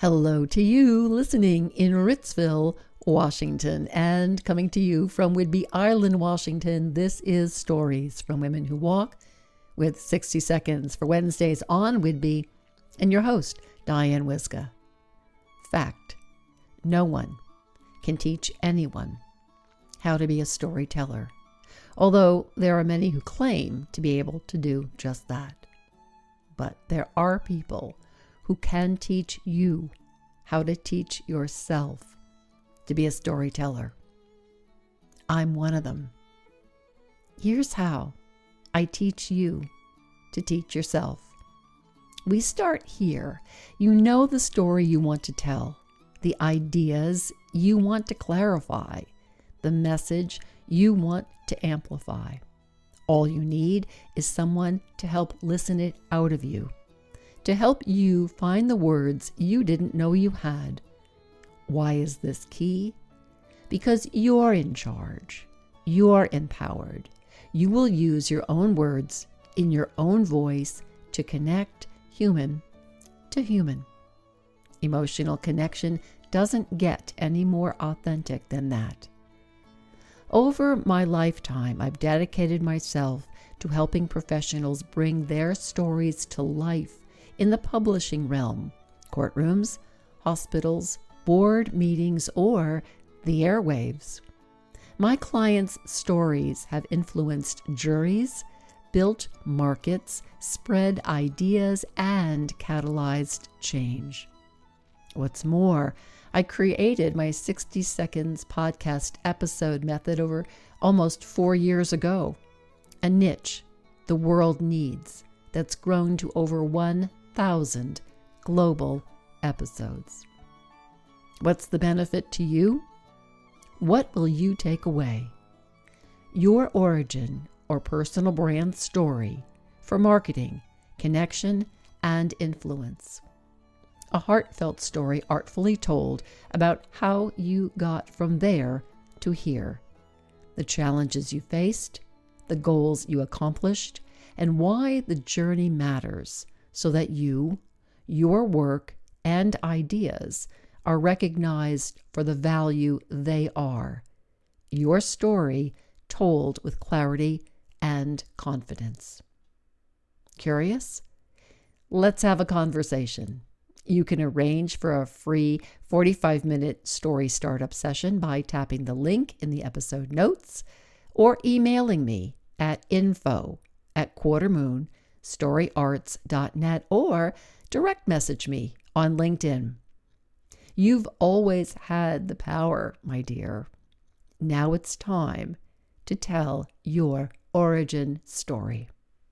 Hello to you listening in Ritzville, Washington, and coming to you from Whidbey Island, Washington. This is Stories from Women Who Walk with 60 Seconds for Wednesdays on Whidbey, and your host, Diane Wyzga. Fact No one can teach anyone how to be a storyteller, although there are many who claim to be able to do just that. But there are people who can teach you how to teach yourself to be a storyteller. I'm one of them. Here's how I teach you to teach yourself. We start here. You know the story you want to tell, the ideas you want to clarify, the message you want to amplify. All you need is someone to help listen it out of you to help you find the words you didn't know you had. Why is this key? Because you're in charge. You're empowered. You will use your own words in your own voice to connect human to human. Emotional connection doesn't get any more authentic than that. Over my lifetime, I've dedicated myself to helping professionals bring their stories to life in the publishing realm, courtrooms, hospitals, board meetings, or the airwaves. My clients' stories have influenced juries, built markets, spread ideas, and catalyzed change. What's more, I created my 60 seconds podcast episode method over almost four years ago, a niche the world needs that's grown to over 1 thousand global episodes. What's the benefit to you? What will you take away? Your origin or personal brand story for marketing, connection, and influence. A heartfelt story artfully told about how you got from there to here, the challenges you faced, the goals you accomplished, and why the journey matters so that you, your work, and ideas are recognized for the value they are. Your story told with clarity and confidence. Curious? Let's have a conversation. You can arrange for a free 45 minute story startup session by tapping the link in the episode notes or emailing me at info at quartermoon.com storyarts.net, or direct message me on LinkedIn. You've always had the power, my dear. Now it's time to tell your origin story.